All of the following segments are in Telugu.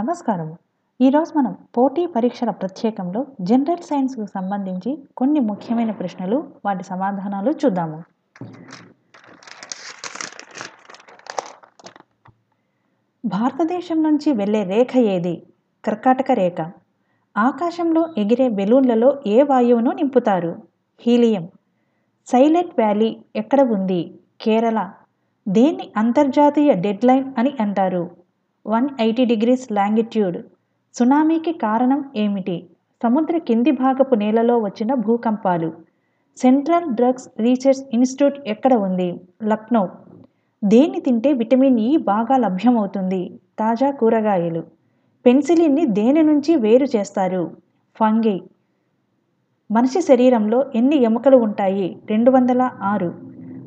నమస్కారం ఈరోజు మనం పోటీ పరీక్షల ప్రత్యేకంలో జనరల్ సైన్స్కు సంబంధించి కొన్ని ముఖ్యమైన ప్రశ్నలు వాటి సమాధానాలు చూద్దాము. భారతదేశం నుంచి వెళ్ళే రేఖ ఏది? కర్కాటక రేఖ. ఆకాశంలో ఎగిరే బెలూన్లలో ఏ వాయువును నింపుతారు? హీలియం. సైలెంట్ వ్యాలీ ఎక్కడ ఉంది? కేరళ. దేన్ని అంతర్జాతీయ డెడ్లైన్ అని అంటారు? One eighty degrees longitude. సునామీకి కారణం ఏమిటి? సముద్ర కింది భాగపు నేలలో వచ్చిన భూకంపాలు. సెంట్రల్ డ్రగ్స్ రీసెర్చ్ ఇన్స్టిట్యూట్ ఎక్కడ ఉంది? లక్నో. దేన్ని తింటే విటమిన్ ఈ బాగా లభ్యమవుతుంది? తాజా కూరగాయలు. పెన్సిలిన్ని దేని నుంచి వేరు చేస్తారు? ఫంగై. మనిషి శరీరంలో ఎన్ని ఎముకలు ఉంటాయి? రెండు వందల ఆరు.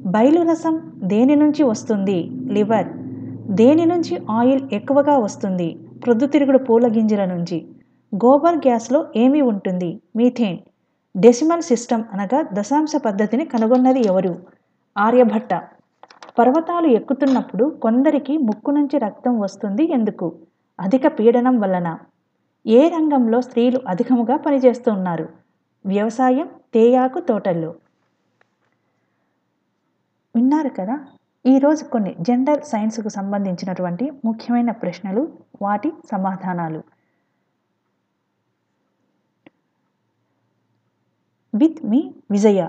బయలు రసం దేని నుంచి వస్తుంది? లివర్. దేని నుంచి ఆయిల్ ఎక్కువగా వస్తుంది? ప్రొద్దుతిరుగుడు పూల గింజల నుంచి. గోబర్ గ్యాస్లో ఏమి ఉంటుంది? మీథేన్. డెసిమల్ సిస్టమ్ అనగా దశాంశ పద్ధతిని కనుగొన్నది ఎవరు? ఆర్యభట్ట. పర్వతాలు ఎక్కుతున్నప్పుడు కొందరికి ముక్కు నుంచి రక్తం వస్తుంది ఎందుకు? అధిక పీడనం వలన. ఏ రంగంలో స్త్రీలు అధికముగా పనిచేస్తున్నారు వ్యవసాయం తేయాకు తోటల్లో. విన్నారు కదా? ఈరోజు కొన్ని జనరల్ సైన్స్కు సంబంధించినటువంటి ముఖ్యమైన ప్రశ్నలు వాటి సమాధానాలు. విత్ మీ విజయ.